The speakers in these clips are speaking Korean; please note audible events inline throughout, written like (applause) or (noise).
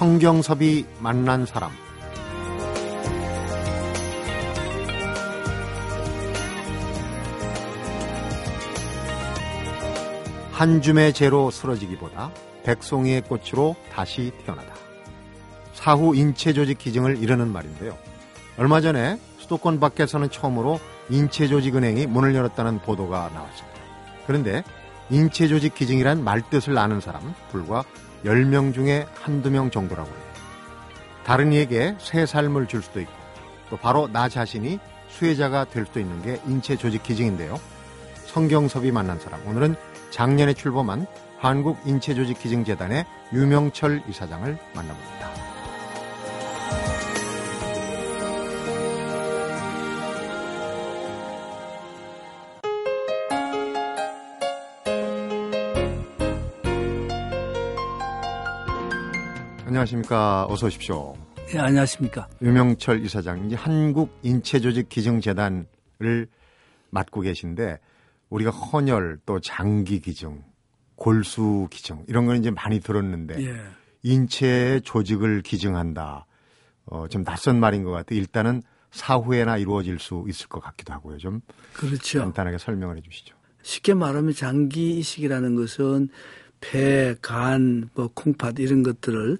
성경섭이 만난 사람 한 줌의 재로 쓰러지기보다 백송이의 꽃으로 다시 태어나다. 사후 인체 조직 기증을 이르는 말인데요. 얼마 전에 수도권 밖에서는 처음으로 인체 조직 은행이 문을 열었다는 보도가 나왔습니다. 그런데 인체 조직 기증이란 말뜻을 아는 사람 불과 10명 중에 한두 명 정도라고 해요. 다른 이에게 새 삶을 줄 수도 있고 또 바로 나 자신이 수혜자가 될 수도 있는 게 인체 조직 기증인데요. 성경섭이 만난 사람 오늘은 작년에 출범한 한국인체조직기증재단의 유명철 이사장을 만나봅니다. 안녕하십니까. 어서 오십시오. 네, 안녕하십니까. 유명철 이사장, 이제 한국인체조직기증재단을 맡고 계신데 우리가 헌혈 또 장기 기증, 골수 기증 이런 건 이제 많이 들었는데 예. 인체의 조직을 기증한다. 어, 좀 낯선 말인 것 같아요. 일단은 사후에나 이루어질 수 있을 것 같기도 하고요. 좀 그렇죠. 간단하게 설명을 해 주시죠. 쉽게 말하면 장기 이식이라는 것은 폐, 간, 뭐 콩팥 이런 것들을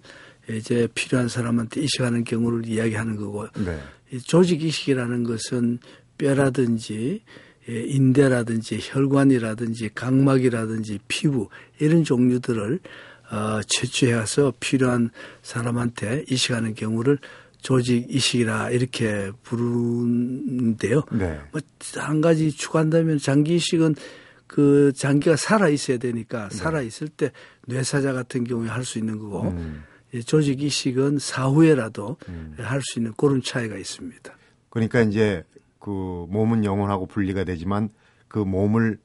이제 필요한 사람한테 이식하는 경우를 이야기하는 거고 네. 조직 이식이라는 것은 뼈라든지 인대라든지 혈관이라든지 각막이라든지 피부 이런 종류들을 어, 채취해서 필요한 사람한테 이식하는 경우를 조직 이식이라 이렇게 부르는데요. 네. 뭐한 가지 추가한다면 장기 이식은 그 장기가 살아 있어야 되니까 네. 살아 있을 때 뇌사자 같은 경우에 할 수 있는 거고 음. 조직 이식은 사후에라도 음. 할수 있는 그런 차이가 있습니다. 그러니까 이제 그 몸은 영혼하고 분리가 되지만 그 몸을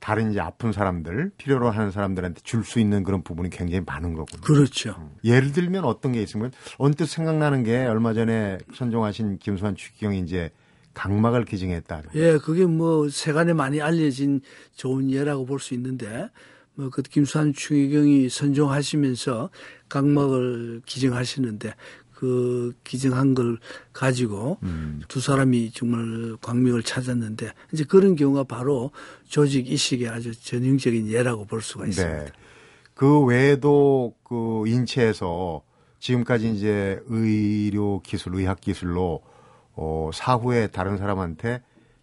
다른 이제 아픈 사람들 필요로 하는 사람들한테 줄 수 있는 그런 부분이 굉장히 많은 거군요. 그렇죠. 음. 예를 들면 어떤 게 있으면 언뜻 생각나는 게 얼마 전에 선종하신 김수환 추기경이 이제 각막을 기증했다. 예, 그게 뭐 세간에 많이 알려진 좋은 예라고 볼 수 있는데 뭐그 김수환 추기경이 선종하시면서 각막을 기증하시는데 그 기증한 걸 가지고 음. 두 사람이 정말 광명을 찾았는데 이제 그런 경우가 바로 조직 이식의 아주 전형적인 예라고 볼 수가 있습니다. 네. 그 외에도 그 인체에서 지금까지 이제 의료 기술, 의학 기술로 어 사후에 다른 사람한테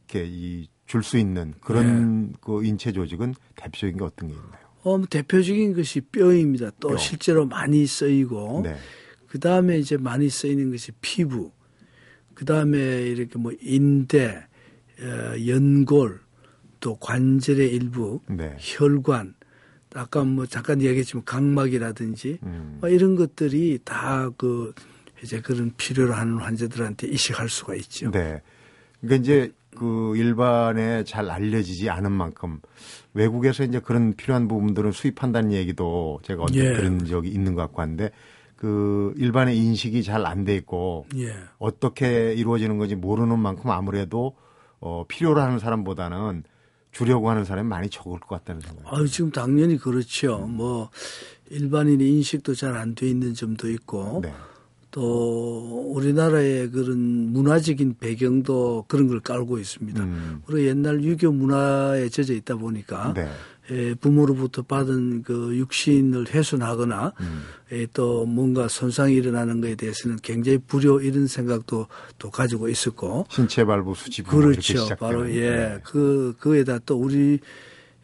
이렇게 이 줄 수 있는 그런 네. 그 인체 조직은 대표적인 게 어떤 게 있나요? 어, 뭐 대표적인 것이 뼈입니다. 또 뼈. 실제로 많이 쓰이고 네. 그 다음에 이제 많이 쓰이는 것이 피부, 그 다음에 이렇게 뭐 인대, 어, 연골, 또 관절의 일부, 네. 혈관, 아까 뭐 잠깐 이야기했지만 각막이라든지 음. 뭐 이런 것들이 다 그 이제 그런 필요로 하는 환자들한테 이식할 수가 있죠. 네. 그러니까 이제 그 일반에 잘 알려지지 않은 만큼 외국에서 이제 그런 필요한 부분들은 수입한다는 얘기도 제가 언제 예. 들은 적이 있는 것 같고 한데 그 일반의 인식이 잘 안 돼 있고 예. 어떻게 이루어지는 건지 모르는 만큼 아무래도 어 필요로 하는 사람보다는 주려고 하는 사람이 많이 적을 것 같다는 생각이. 아, 지금 당연히 그렇죠. 음. 뭐 일반인의 인식도 잘 안 돼 있는 점도 있고 네. 또 우리나라의 그런 문화적인 배경도 그런 걸 깔고 있습니다. 음. 우리 옛날 유교 문화에 젖어 있다 보니까 네. 예, 부모로부터 받은 그 육신을 훼손하거나 음. 예, 또 뭔가 손상이 일어나는 것에 대해서는 굉장히 불효 이런 생각도 또 가지고 있었고 신체 발부 수집 그렇죠 바로 예그 그에다 또 우리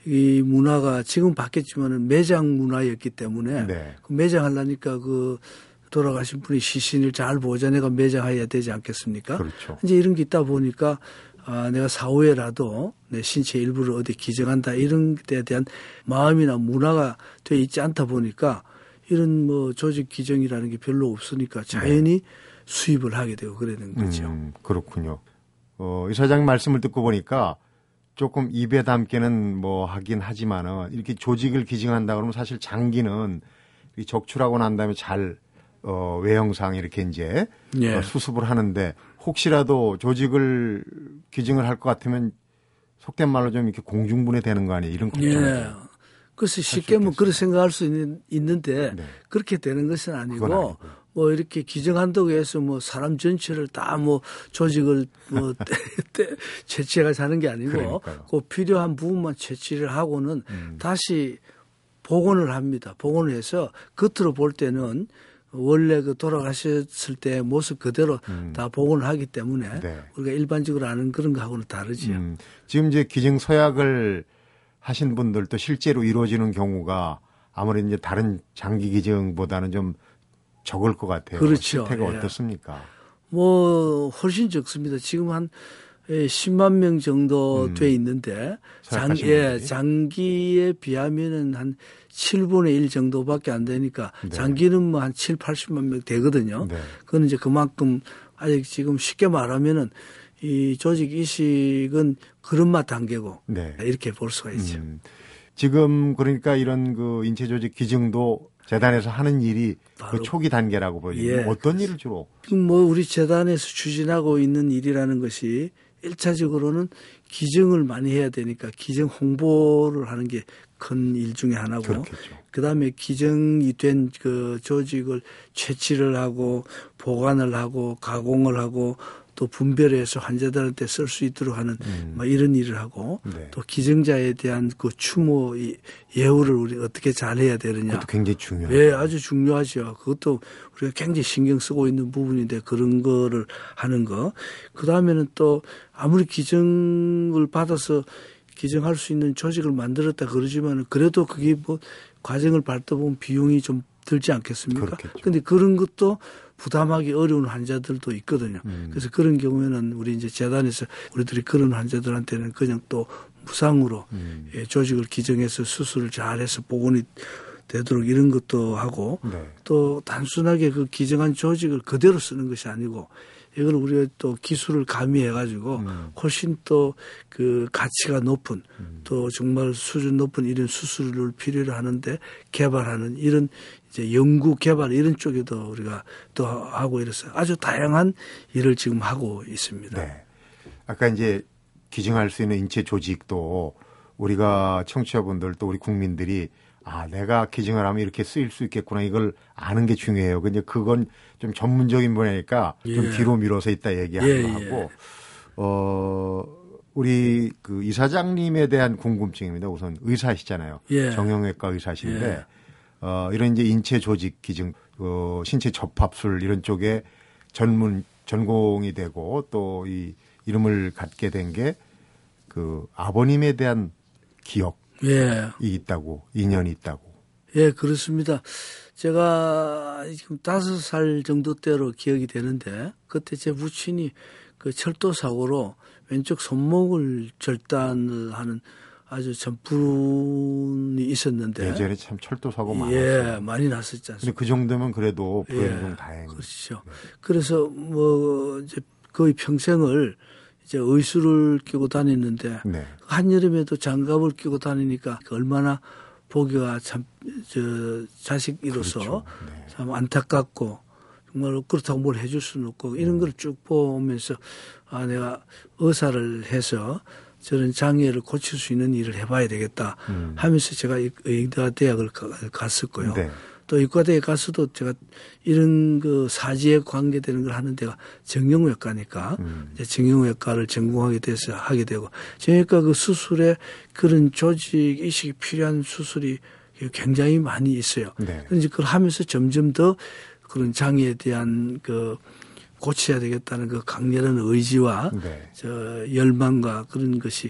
이 문화가 지금 바뀌었지만은 매장 문화였기 때문에 네. 그 매장 하려니까 그 돌아가신 분이 시신을 잘 보존해가 매장해야 되지 않겠습니까? 그렇죠. 이제 이런 게 있다 보니까 아, 내가 사후에라도 내 신체 일부를 어디 기증한다 이런 데 대한 마음이나 문화가 돼 있지 않다 보니까 이런 뭐 조직 기증이라는 게 별로 없으니까 자연히 네. 수입을 하게 되고 그러는 거죠. 음, 그렇군요. 어, 이 사장님 말씀을 듣고 보니까 조금 입에 담기는 뭐 하긴 하지만은 이렇게 조직을 기증한다 그러면 사실 장기는 적출하고 난 다음에 잘 어, 외형상 이렇게 이제 예. 어, 수습을 하는데 혹시라도 조직을 기증을 할 것 같으면 속된 말로 좀 이렇게 공중분해 되는 거 아니에요? 이런 걱정. 예. 그래서 쉽게 뭐 그렇게 생각할 수 있는, 있는데 네. 그렇게 되는 것은 아니고 뭐 이렇게 기증한다고 해서 뭐 사람 전체를 다 뭐 조직을 뭐 (laughs) 채취해가 사는 게 아니고 그 필요한 부분만 채취를 하고는 음. 다시 복원을 합니다. 복원을 해서 겉으로 볼 때는 원래 그 돌아가셨을 때 모습 그대로 음. 다 복원을 하기 때문에 네. 우리가 일반적으로 아는 그런 거하고는 다르지요. 음. 지금 이제 기증 서약을 하신 분들도 실제로 이루어지는 경우가 아무래도 이제 다른 장기 기증보다는 좀 적을 것 같아요. 그렇죠. 실태가 예. 어떻습니까? 뭐 훨씬 적습니다. 지금 한 10만 명 정도 음. 돼 있는데 장, 예, 장기에 비하면은 한 7분의 1 정도밖에 안 되니까 네. 장기는 뭐 한 7, 80만 명 되거든요. 네. 그건 이제 그만큼 아직 지금 쉽게 말하면은 이 조직 이식은 그런 맛 단계고 네. 이렇게 볼 수가 있죠. 음. 지금 그러니까 이런 그 인체 조직 기증도 재단에서 하는 일이 그 초기 단계라고 보여요. 예. 어떤 일을 주로? 뭐 우리 재단에서 추진하고 있는 일이라는 것이 1차적으로는 기증을 많이 해야 되니까 기증 홍보를 하는 게 큰 일 중에 하나고 그 다음에 기증이 된 그 조직을 채취를 하고 보관을 하고 가공을 하고 또 분별해서 환자들한테 쓸 수 있도록 하는 음. 뭐 이런 일을 하고 네. 또 기증자에 대한 그 추모 예우를 우리 어떻게 잘 해야 되느냐. 그것도 굉장히 중요해요. 예, 아주 중요하죠. 그것도 우리가 굉장히 신경 쓰고 있는 부분인데 그런 거를 하는 거. 그 다음에는 또 아무리 기증을 받아서 기증할 수 있는 조직을 만들었다 그러지만 그래도 그게 뭐 과정을 밟다 보면 비용이 좀 들지 않겠습니까? 근데 그런 것도 부담하기 어려운 환자들도 있거든요. 음. 그래서 그런 경우에는 우리 이제 재단에서 우리들이 그런 환자들한테는 그냥 또 무상으로 음. 예, 조직을 기증해서 수술을 잘해서 복원이 되도록 이런 것도 하고 네. 또 단순하게 그 기증한 조직을 그대로 쓰는 것이 아니고 이걸 우리가 또 기술을 가미해 가지고 음. 훨씬 또 그 가치가 높은 음. 또 정말 수준 높은 이런 수술을 필요로 하는데 개발하는 이런 이제 연구 개발 이런 쪽에도 우리가 또 하고 이래서 아주 다양한 일을 지금 하고 있습니다. 네. 아까 이제 기증할 수 있는 인체 조직도 우리가 청취자분들 또 우리 국민들이 아, 내가 기증을 하면 이렇게 쓰일 수 있겠구나. 이걸 아는 게 중요해요. 근데 그건 좀 전문적인 분야니까 예. 좀 뒤로 미뤄서 있다 얘기하고 예, 예. 어, 우리 그 이사장님에 대한 궁금증입니다. 우선 의사시잖아요. 예. 정형외과 의사신데 예. 어, 이런 이제 인체 조직 기증, 어, 신체 접합술 이런 쪽에 전문 전공이 되고 또 이 이름을 갖게 된 게 그 아버님에 대한 기억 예. 있다고 인연이 있다고. 예, 그렇습니다. 제가 지금 다섯 살 정도 때로 기억이 되는데 그때 제 부친이 그 철도 사고로 왼쪽 손목을 절단을 하는 아주 참 불운이 있었는데 예전에 참 철도 사고 많았어요. 예, 많이 났었지 않습니까? 그 정도면 그래도 불행 예, 다행. 그렇죠. 네. 그래서 뭐 이제 거의 평생을 이제 의수를 끼고 다녔는데 네. 한여름에도 장갑을 끼고 다니니까 얼마나 보기가 참 저 자식이로서 그렇죠. 네. 참 안타깝고 정말 그렇다고 뭘 해줄 수는 없고 이런 음. 걸쭉 보면서 아 내가 의사를 해서 저런 장애를 고칠 수 있는 일을 해봐야 되겠다 음. 하면서 제가 의대 대학을 갔었고요. 네. 또 의과대에 가서도 제가 이런 그 사지에 관계되는 걸 하는 데가 정형외과니까 음. 이제 정형외과를 전공하게 돼서 하게 되고 정형외과 그 수술에 그런 조직 이식이 필요한 수술이 굉장히 많이 있어요. 네. 그래서 그걸 하면서 점점 더 그런 장애에 대한 그 고쳐야 되겠다는 그 강렬한 의지와 네. 저 열망과 그런 것이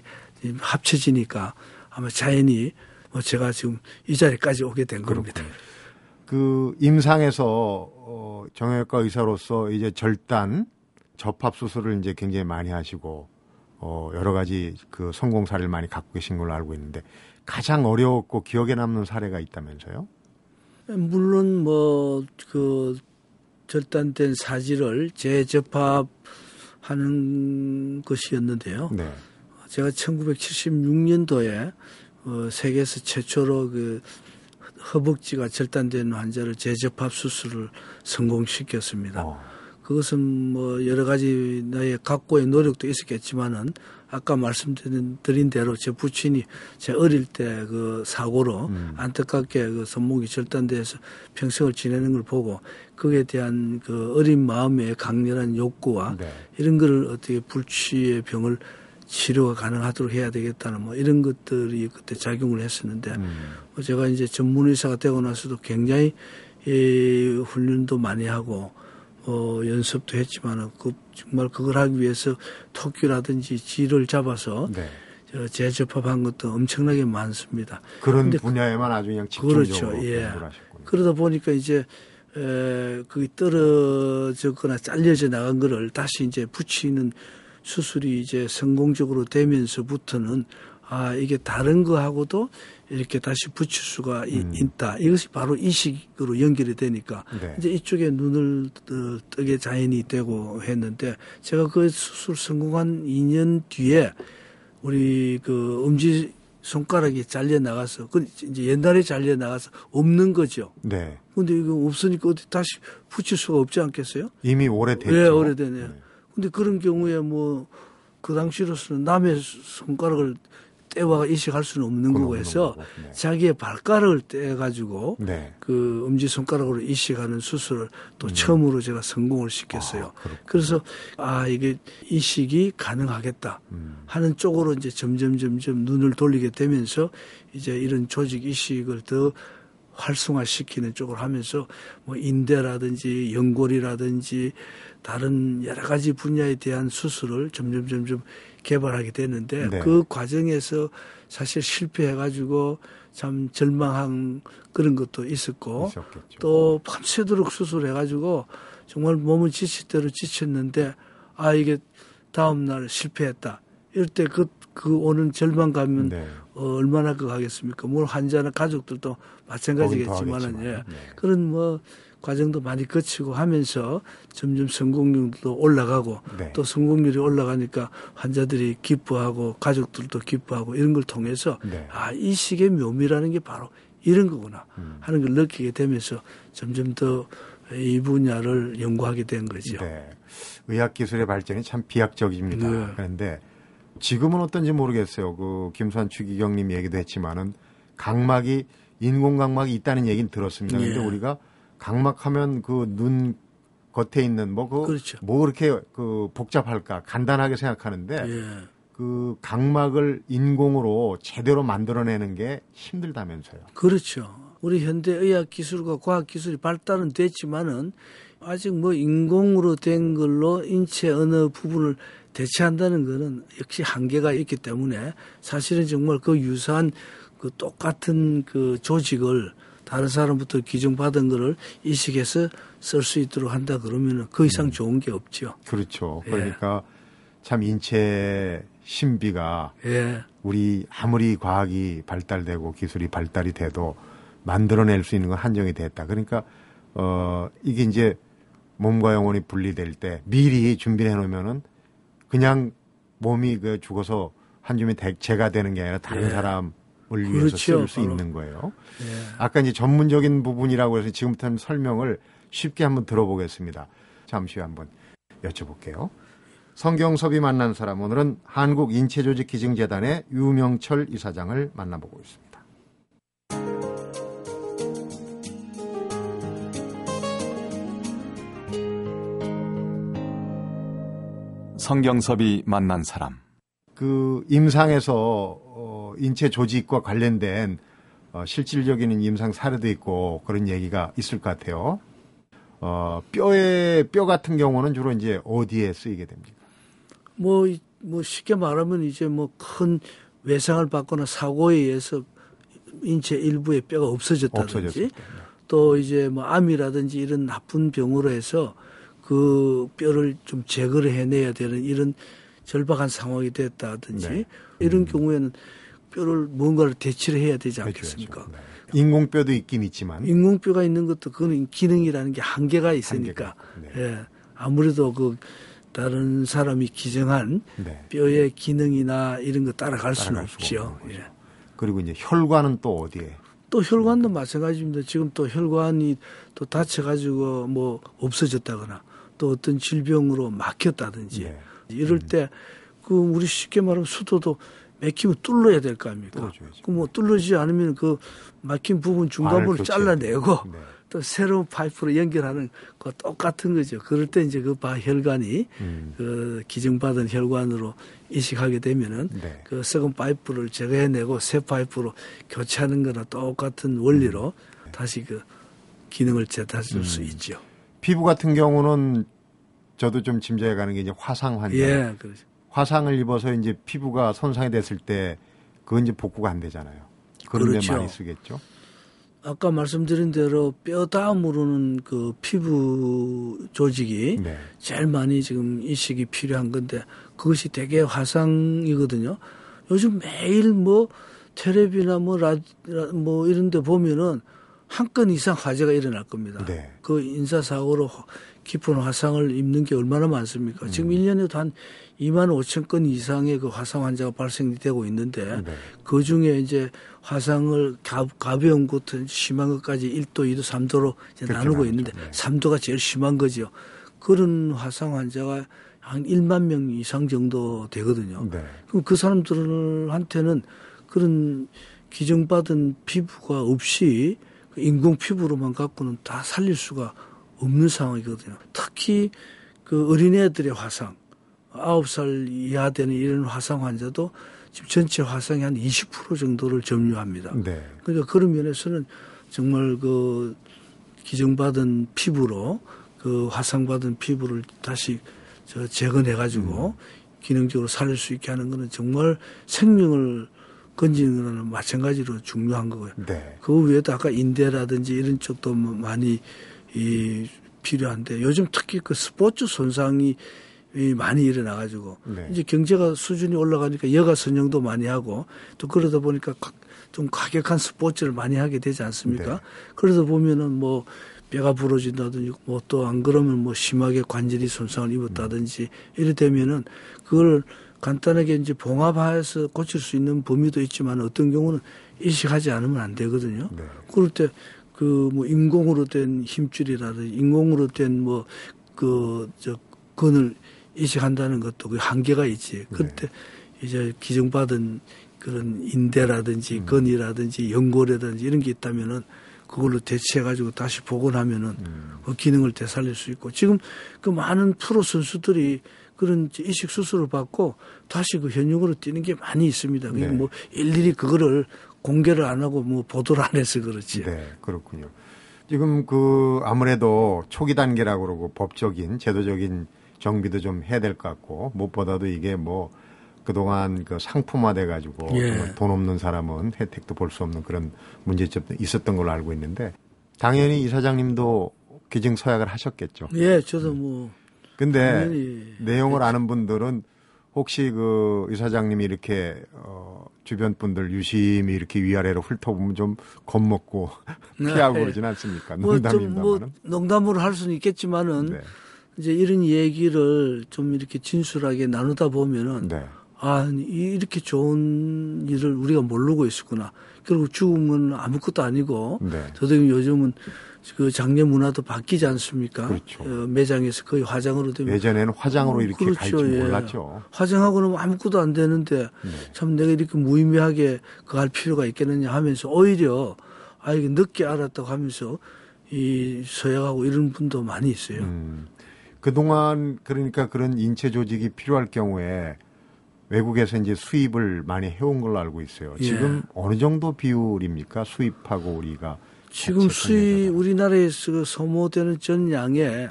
합쳐지니까 아마 자연히 뭐 제가 지금 이 자리까지 오게 된 그렇군요. 겁니다. 그 임상에서 어, 정형외과 의사로서 이제 절단 접합 수술을 이제 굉장히 많이 하시고 어, 여러 가지 그 성공 사례를 많이 갖고 계신 걸로 알고 있는데 가장 어려웠고 기억에 남는 사례가 있다면서요? 물론 뭐 그 절단된 사지를 재접합하는 것이었는데요. 네. 제가 1976년도에 어, 세계에서 최초로 그 허벅지가 절단된 환자를 재접합 수술을 성공시켰습니다. 어. 그것은 뭐 여러 가지 나의 각고의 노력도 있었겠지만은 아까 말씀드린 대로 제 부친이 제 어릴 때 그 사고로 음. 안타깝게 그 손목이 절단돼서 평생을 지내는 걸 보고 그에 대한 그 어린 마음의 강렬한 욕구와 네. 이런 거를 어떻게 불치의 병을 치료가 가능하도록 해야 되겠다는 뭐 이런 것들이 그때 작용을 했었는데 음. 뭐 제가 이제 전문 의사가 되고 나서도 굉장히 이 훈련도 많이 하고 어 연습도 했지만은 그 정말 그걸 하기 위해서 토끼라든지 쥐를 잡아서 네. 재접합한 것도 엄청나게 많습니다. 그런 분야에만 아주 그냥 집중적으로 그렇죠. 예. 그러다 보니까 이제 에, 그게 떨어졌거나 잘려져 나간 거를 다시 이제 붙이는 수술이 이제 성공적으로 되면서부터는 아 이게 다른 거하고도 이렇게 다시 붙일 수가 음. 있다. 이것이 바로 이식으로 연결이 되니까 네. 이제 이쪽에 눈을 뜨게 자연이 되고 했는데 제가 그 수술 성공한 2년 뒤에 우리 그 엄지 손가락이 잘려 나가서 그 이제 옛날에 잘려 나가서 없는 거죠. 네. 근데 이거 없으니까 어디 다시 붙일 수가 없지 않겠어요? 이미 오래됐죠. 네, 오래되네요. 네. 근데 그런 경우에 뭐 그 당시로서는 남의 손가락을 떼와 이식할 수는 없는 거고 해서 네. 자기의 발가락을 떼가지고 네. 그 엄지 손가락으로 이식하는 수술을 또 음. 처음으로 제가 성공을 시켰어요. 아, 그래서 아 이게 이식이 가능하겠다 음. 하는 쪽으로 이제 점점 점점 눈을 돌리게 되면서 이제 이런 조직 이식을 더 활성화시키는 쪽으로 하면서 뭐 인대라든지 연골이라든지 다른 여러 가지 분야에 대한 수술을 점점 점점 개발하게 됐는데 네. 그 과정에서 사실 실패해가지고 참 절망한 그런 것도 있었고 있었겠죠. 또 밤새도록 수술해가지고 정말 몸을 지칠 대로 지쳤는데 아 이게 다음 날 실패했다 이럴 때그 그 오는 절망감은 네. 어, 얼마나 그 하겠습니까? 물 환자나 가족들도 마찬가지겠지만은 예. 네. 그런 뭐 과정도 많이 거치고 하면서 점점 성공률도 올라가고 네. 또 성공률이 올라가니까 환자들이 기뻐하고 가족들도 기뻐하고 이런 걸 통해서 네. 아 이 식의 묘미라는 게 바로 이런 거구나 음. 하는 걸 느끼게 되면서 점점 더 이 분야를 연구하게 된 거죠. 네. 의학 기술의 발전이 참 비약적입니다. 네. 그런데 지금은 어떤지 모르겠어요. 그 김수환 추기경님 얘기도 했지만은 각막이 인공 각막이 있다는 얘기는 들었습니다. 그런데 예. 우리가 각막하면 그 눈 겉에 있는 뭐그 그렇죠. 뭐 그렇게 그 복잡할까 간단하게 생각하는데 예. 그 각막을 인공으로 제대로 만들어내는 게 힘들다면서요. 그렇죠. 우리 현대 의학 기술과 과학 기술이 발달은 됐지만은 아직 뭐 인공으로 된 걸로 인체 어느 부분을 대체한다는 것은 역시 한계가 있기 때문에 사실은 정말 그 유사한 그 똑같은 그 조직을 다른 사람부터 기증받은 거를 이식해서 쓸 수 있도록 한다 그러면은 그 이상 음. 좋은 게 없죠. 그렇죠. 예. 그러니까 참 인체 신비가 예. 우리 아무리 과학이 발달되고 기술이 발달이 돼도 만들어낼 수 있는 건 한정이 됐다. 그러니까 어 이게 이제 몸과 영혼이 분리될 때 미리 준비해 놓으면은 그냥 몸이 그 죽어서 한 줌이 대체가 되는 게 아니라 다른 예. 사람 을 위해서 그렇죠. 쓸수 있는 거예요. 네. 아까 이제 전문적인 부분이라고 해서 지금부터는 설명을 쉽게 한번 들어보겠습니다. 잠시 후에 한번 여쭤볼게요. 성경섭이 만난 사람 오늘은 한국 인체조직 기증재단의 유명철 이사장을 만나보고 있습니다. 성경섭이 만난 사람 그 임상에서 인체 조직과 관련된 어, 실질적인 임상 사례도 있고 그런 얘기가 있을 것 같아요. 어, 뼈의 뼈 같은 경우는 주로 이제 어디에 쓰이게 됩니까? 뭐, 뭐 쉽게 말하면 이제 뭐 큰 외상을 받거나 사고에 의해서 인체 일부의 뼈가 없어졌다든지 또 이제 뭐 암이라든지 이런 나쁜 병으로 해서 그 뼈를 좀 제거를 해내야 되는 이런 절박한 상황이 됐다든지 네. 이런 음. 경우에는 뼈를 뭔가를 대치를 해야 되지 않겠습니까? 네. 인공뼈도 있긴 있지만 인공뼈가 있는 것도 그거는 기능이라는 게 한계가 있으니까 한계가. 네. 예. 아무래도 그 다른 사람이 기증한 네. 뼈의 기능이나 이런 거 따라갈 수는 없죠. 예. 그리고 이제 혈관은 또 어디에? 또 혈관도 마찬가지입니다. 지금 또 혈관이 또 다쳐가지고 뭐 없어졌다거나 또 어떤 질병으로 막혔다든지 네. 이럴 음. 때그 우리 쉽게 말하면 수도도 맥히면 뚫어야 될 거 아닙니까? 그뭐 뚫르지 않으면 그 막힌 부분 중간부를 잘라내고 네. 또 새로운 파이프로 연결하는 거 똑같은 거죠. 그럴 때 이제 그 바 혈관이 음. 그 기증받은 혈관으로 이식하게 되면은 네. 그 썩은 파이프를 제거해내고 새 파이프로 교체하는 거나 똑같은 원리로 음. 네. 다시 그 기능을 음. 수 있죠. 피부 같은 경우는 저도 좀 짐작해 가는 게 이제 화상 환자. 예, 그렇죠. 화상을 입어서 이제 피부가 손상이 됐을 때 그건 이제 복구가 안 되잖아요. 그런 그렇죠. 데 많이 쓰겠죠. 아까 말씀드린 대로 뼈 다음으로는 그 피부 조직이 네. 제일 많이 지금 이식이 필요한 건데 그것이 되게 화상이거든요. 요즘 매일 뭐 테레비나 뭐 라, 뭐 이런 데 보면은 한 건 이상 화재가 일어날 겁니다. 네. 그 인사사고로 깊은 화상을 입는 게 얼마나 많습니까? 음. 지금 1년에도 한 2만 5천 건 이상의 그 화상 환자가 발생되고 있는데 네. 그 중에 이제 화상을 가, 가벼운 것은 심한 것까지 1도, 2도, 3도로 이제 나누고 있는데 네. 3도가 제일 심한 거죠. 그런 화상 환자가 한 1만 명 이상 정도 되거든요. 네. 그럼 그 사람들한테는 그런 기증받은 피부가 없이 그 인공 피부로만 갖고는 다 살릴 수가 없는 상황이거든요. 특히 그 어린애들의 화상, 9살 이하 되는 이런 화상 환자도 지금 전체 화상의 한 20% 정도를 점유합니다. 네. 그러니까 그런 면에서는 정말 그 기증받은 피부로 그 화상받은 피부를 다시 저 재건해 가지고 음. 기능적으로 살릴 수 있게 하는 거는 정말 생명을 건지는 거는 마찬가지로 중요한 거고요. 네. 그 외에도 아까 인대라든지 이런 쪽도 많이 이 필요한데 요즘 특히 그 스포츠 손상이 많이 일어나가지고 네. 이제 경제가 수준이 올라가니까 여가 선정도 많이 하고 또 그러다 보니까 좀 과격한 스포츠를 많이 하게 되지 않습니까? 네. 그러다 보면은 뭐 뼈가 부러진다든지 뭐 또 안 그러면 뭐 심하게 관절이 손상을 입었다든지 이래 되면은 그걸 간단하게 이제 봉합해서 고칠 수 있는 범위도 있지만 어떤 경우는 이식하지 않으면 안 되거든요. 네. 그럴 때 그 뭐 인공으로 된 힘줄이라든지 인공으로 된 뭐 그저 건을 이식한다는 것도 그 한계가 있지. 그때 네. 이제 기증받은 그런 인대라든지 음. 건이라든지 연골이라든지 이런 게 있다면은 그걸로 대체해가지고 다시 복원하면은 음. 그 기능을 되살릴 수 있고 지금 그 많은 프로 선수들이 그런 이식 수술을 받고 다시 그 현역으로 뛰는 게 많이 있습니다. 네. 뭐 일일이 그거를 공개를 안 하고 뭐 보도를 안 해서 그렇지. 네, 그렇군요. 지금 그 아무래도 초기 단계라고 그러고 법적인 제도적인 정비도 좀 해야 될 것 같고 무엇보다도 이게 뭐 그동안 그 상품화돼 가지고 예. 돈 없는 사람은 혜택도 볼 수 없는 그런 문제점도 있었던 걸로 알고 있는데 당연히 이사장님도 기증 서약을 하셨겠죠. 예, 저도 뭐. 근데 내용을 아는 분들은 혹시 그 이사장님이 이렇게 어 주변 분들 유심히 이렇게 위아래로 훑어보면 좀 겁먹고 (laughs) 피하고 네. 그러진 않습니까? 농담입니다만. 뭐, 뭐 농담으로 할 수는 있겠지만은 네. 이제 이런 얘기를 좀 이렇게 진술하게 나누다 보면은 네. 아 이렇게 좋은 일을 우리가 모르고 있었구나. 결국 죽음은 아무것도 아니고 네. 저도 요즘은 그 장례 문화도 바뀌지 않습니까? 그렇죠. 어, 매장에서 거의 화장으로 되면 예전에는 화장으로 어, 이렇게 그렇죠. 갈지 예. 몰랐죠. 화장하고는 아무것도 안 되는데 네. 참 내가 이렇게 무의미하게 그할 필요가 있겠느냐 하면서 오히려 아 이게 늦게 알았다고 하면서 이 서약하고 이런 분도 많이 있어요. 음. 그동안 그러니까 그런 인체 조직이 필요할 경우에 외국에서 이제 수입을 많이 해온 걸로 알고 있어요. 예. 지금 예. 어느 정도 비율입니까? 수입하고 우리가 지금 수입 우리나라에서 그 소모되는 전량의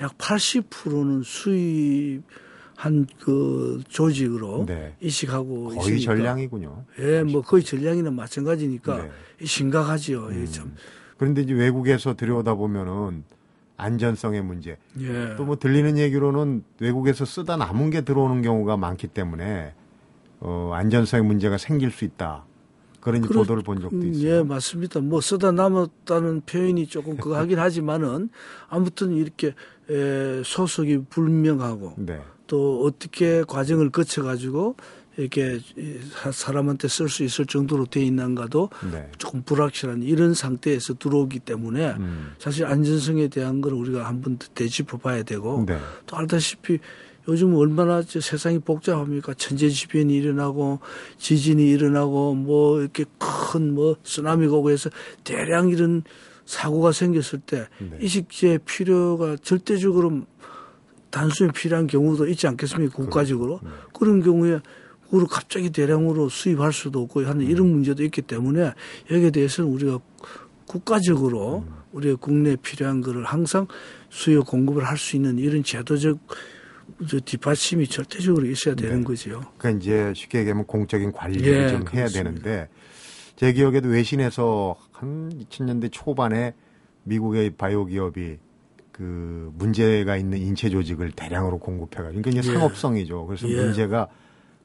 약 80%는 수입 한그 조직으로 네. 이식하고 거의 있으니까. 전량이군요. 예, 뭐 거의 전량이나 마찬가지니까 네. 심각하지요. 음. 참. 그런데 이제 외국에서 들여오다 보면은 안전성의 문제. 예. 또뭐 들리는 얘기로는 외국에서 쓰다 남은 게 들어오는 경우가 많기 때문에 어, 안전성의 문제가 생길 수 있다. 그런 그렇, 보도를 본 적도 음, 있어요. 예, 맞습니다. 뭐 쓰다 남았다는 표현이 조금 그거 하긴 하지만은 아무튼 이렇게 에, 소속이 불명하고 네. 또 어떻게 과정을 거쳐 가지고 이렇게 사람한테 쓸 수 있을 정도로 돼 있는가도 네. 조금 불확실한 이런 상태에서 들어오기 때문에 음. 사실 안전성에 대한 걸 우리가 한 번 더 되짚어 봐야 되고 네. 또 알다시피 요즘 얼마나 세상이 복잡합니까? 천재지변이 일어나고 지진이 일어나고 뭐 이렇게 큰 뭐 쓰나미가 오고 해서 대량 이런 사고가 생겼을 때 네. 이식제 필요가 절대적으로 단순히 필요한 경우도 있지 않겠습니까? 그렇죠. 국가적으로. 네. 그런 경우에 그걸 갑자기 대량으로 수입할 수도 없고 하는 이런 음. 문제도 있기 때문에 여기에 대해서는 우리가 국가적으로 음. 우리가 국내에 필요한 거를 항상 수요 공급을 할 수 있는 이런 제도적 뒷받침이 절대적으로 있어야 되는 네. 거죠. 그러니까 이제 쉽게 얘기하면 공적인 관리를 예, 좀 해야 되는데 제 기억에도 외신에서 한 2000년대 초반에 미국의 바이오 기업이 그 문제가 있는 인체 조직을 대량으로 공급해가지고 그러니까 이제 예. 상업성이죠. 그래서 예. 문제가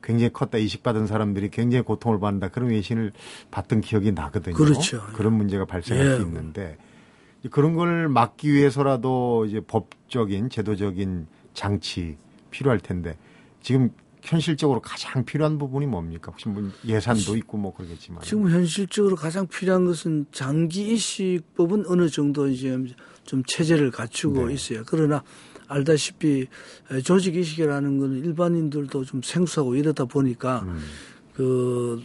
굉장히 컸다. 이식받은 사람들이 굉장히 고통을 받는다. 그런 외신을 봤던 기억이 나거든요. 그렇죠. 그런 문제가 발생할 예. 수 있는데 그런 걸 막기 위해서라도 이제 법적인 제도적인 장치 필요할 텐데 지금 현실적으로 가장 필요한 부분이 뭡니까? 혹시 뭐 예산도 있고 뭐 그러겠지만. 지금 현실적으로 가장 필요한 것은 장기 이식법은 어느 정도 이제 좀 체제를 갖추고 네. 있어요. 그러나 알다시피 조직 이식이라는 거는 일반인들도 좀 생소하고 이러다 보니까 음. 그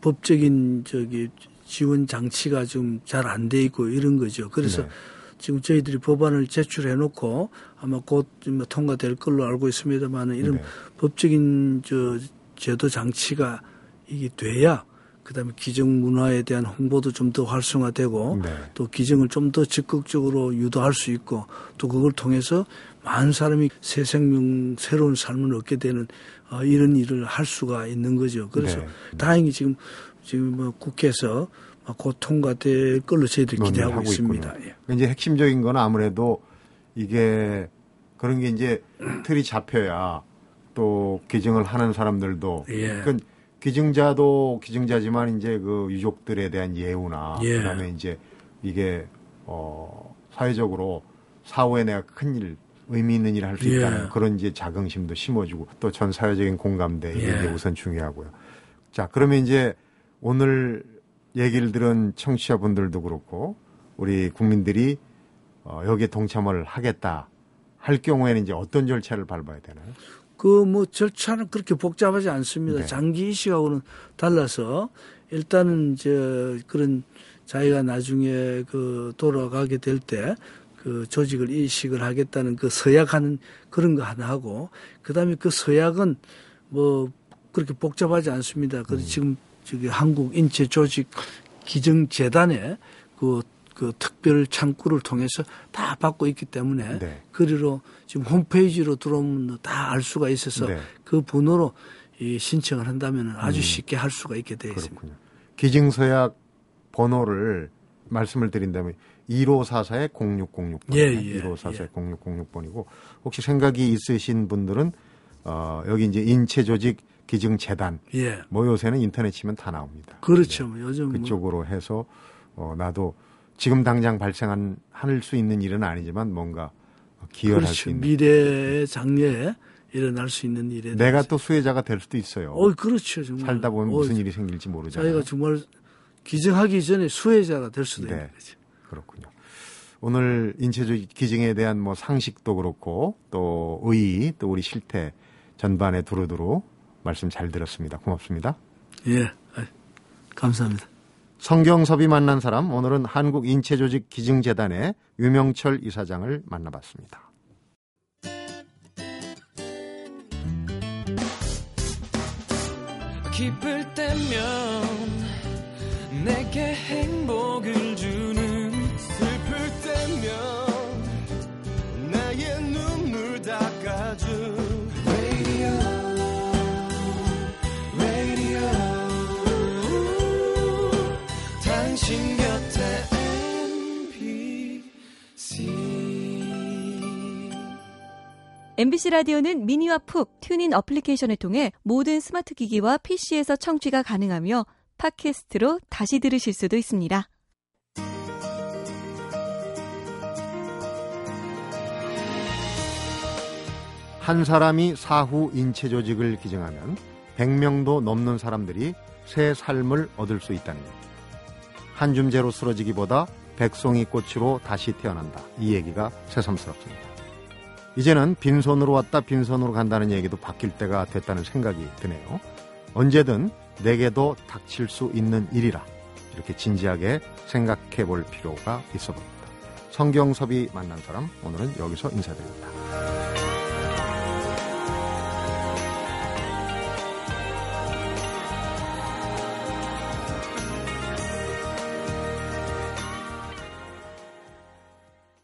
법적인 저기 지원 장치가 좀 잘 안 돼 있고 이런 거죠. 그래서 네. 지금 저희들이 법안을 제출해 놓고 아마 곧 통과될 걸로 알고 있습니다만 이런 네. 법적인 저 제도 장치가 이게 돼야 그다음에 기증 문화에 대한 홍보도 좀 더 활성화되고 네. 또 기증을 좀 더 적극적으로 유도할 수 있고 또 그걸 통해서 많은 사람이 새 생명 새로운 삶을 얻게 되는 어, 이런 일을 할 수가 있는 거죠. 그래서 네. 다행히 지금 지금 뭐 국회에서 곧 통과될 걸로 저희들이 기대하고 있습니다. 예. 이제 핵심적인 건 아무래도 이게 그런 게 이제 틀이 잡혀야 또 기증을 하는 사람들도 예. 그러니까 기증자도 기증자지만 이제 그 유족들에 대한 예우나 예. 그다음에 이제 이게 어 사회적으로 사후에 내가 큰 일, 의미 있는 일을 할 수 있다는 예. 그런 이제 자긍심도 심어주고 또 전 사회적인 공감대 이게 예. 우선 중요하고요. 자, 그러면 이제 오늘 얘기를 들은 청취자분들도 그렇고 우리 국민들이 어, 여기에 동참을 하겠다 할 경우에는 이제 어떤 절차를 밟아야 되나요? 그 뭐 절차는 그렇게 복잡하지 않습니다. 네. 장기 이식하고는 달라서 일단은 저 그런 자기가 나중에 그 돌아가게 될 때 그 조직을 이식을 하겠다는 그 서약하는 그런 거 하나 하고 그다음에 그 서약은 뭐 그렇게 복잡하지 않습니다. 그래서 음. 지금 저기 한국 인체 조직 기증 재단에 그, 그 특별 창구를 통해서 다 받고 있기 때문에 네. 그리로 지금 홈페이지로 들어오면 다 알 수가 있어서 네. 그 번호로 이 신청을 한다면 아주 음. 쉽게 할 수가 있게 되어 있습니다. 기증서약 번호를 말씀을 드린다면 1544의 0606번. 예, 예, 1544의 예. 0606번이고 혹시 생각이 있으신 분들은 어, 여기 이제 인체 조직 기증 재단. 예. 뭐 요새는 인터넷 치면 다 나옵니다. 그렇죠. 네. 요즘 뭐. 그쪽으로 뭐. 해서 어, 나도 지금 당장 발생한 할 수 있는 일은 아니지만 뭔가 기여할 그렇죠. 수 있는 미래의 장래에 일어날 수 있는 일에 내가. 또 수혜자가 될 수도 있어요. 어, 그렇죠. 정말. 살다 보면 어, 무슨 일이 생길지 모르잖아요. 자기가 정말 기증하기 전에 수혜자가 될 수도 네. 있는 거죠. 그렇군요. 오늘 인체적 기증에 대한 뭐 상식도 그렇고 또 의의 또 우리 실태 전반에 두루두루 말씀 잘 들었습니다. 고맙습니다. 예, 감사합니다. 성경섭이 만난 사람 오늘은 한국 인체조직 기증재단의 유명철 이사장을 만나봤습니다. 기쁠 때면 내게 행복을 MBC 라디오는 미니와 푹 TuneIn 어플리케이션을 통해 모든 스마트 기기와 PC에서 청취가 가능하며 팟캐스트로 다시 들으실 수도 있습니다. 한 사람이 사후 인체 조직을 기증하면 100명도 넘는 사람들이 새 삶을 얻을 수 있다는 것. 한 줌 재로 스러지기보다 백송이 꽃으로 다시 태어난다. 이 얘기가 새삼스럽습니다. 이제는 빈손으로 왔다 빈손으로 간다는 얘기도 바뀔 때가 됐다는 생각이 드네요. 언제든 내게도 닥칠 수 있는 일이라 이렇게 진지하게 생각해 볼 필요가 있어 봅니다. 성경섭이 만난 사람 오늘은 여기서 인사드립니다.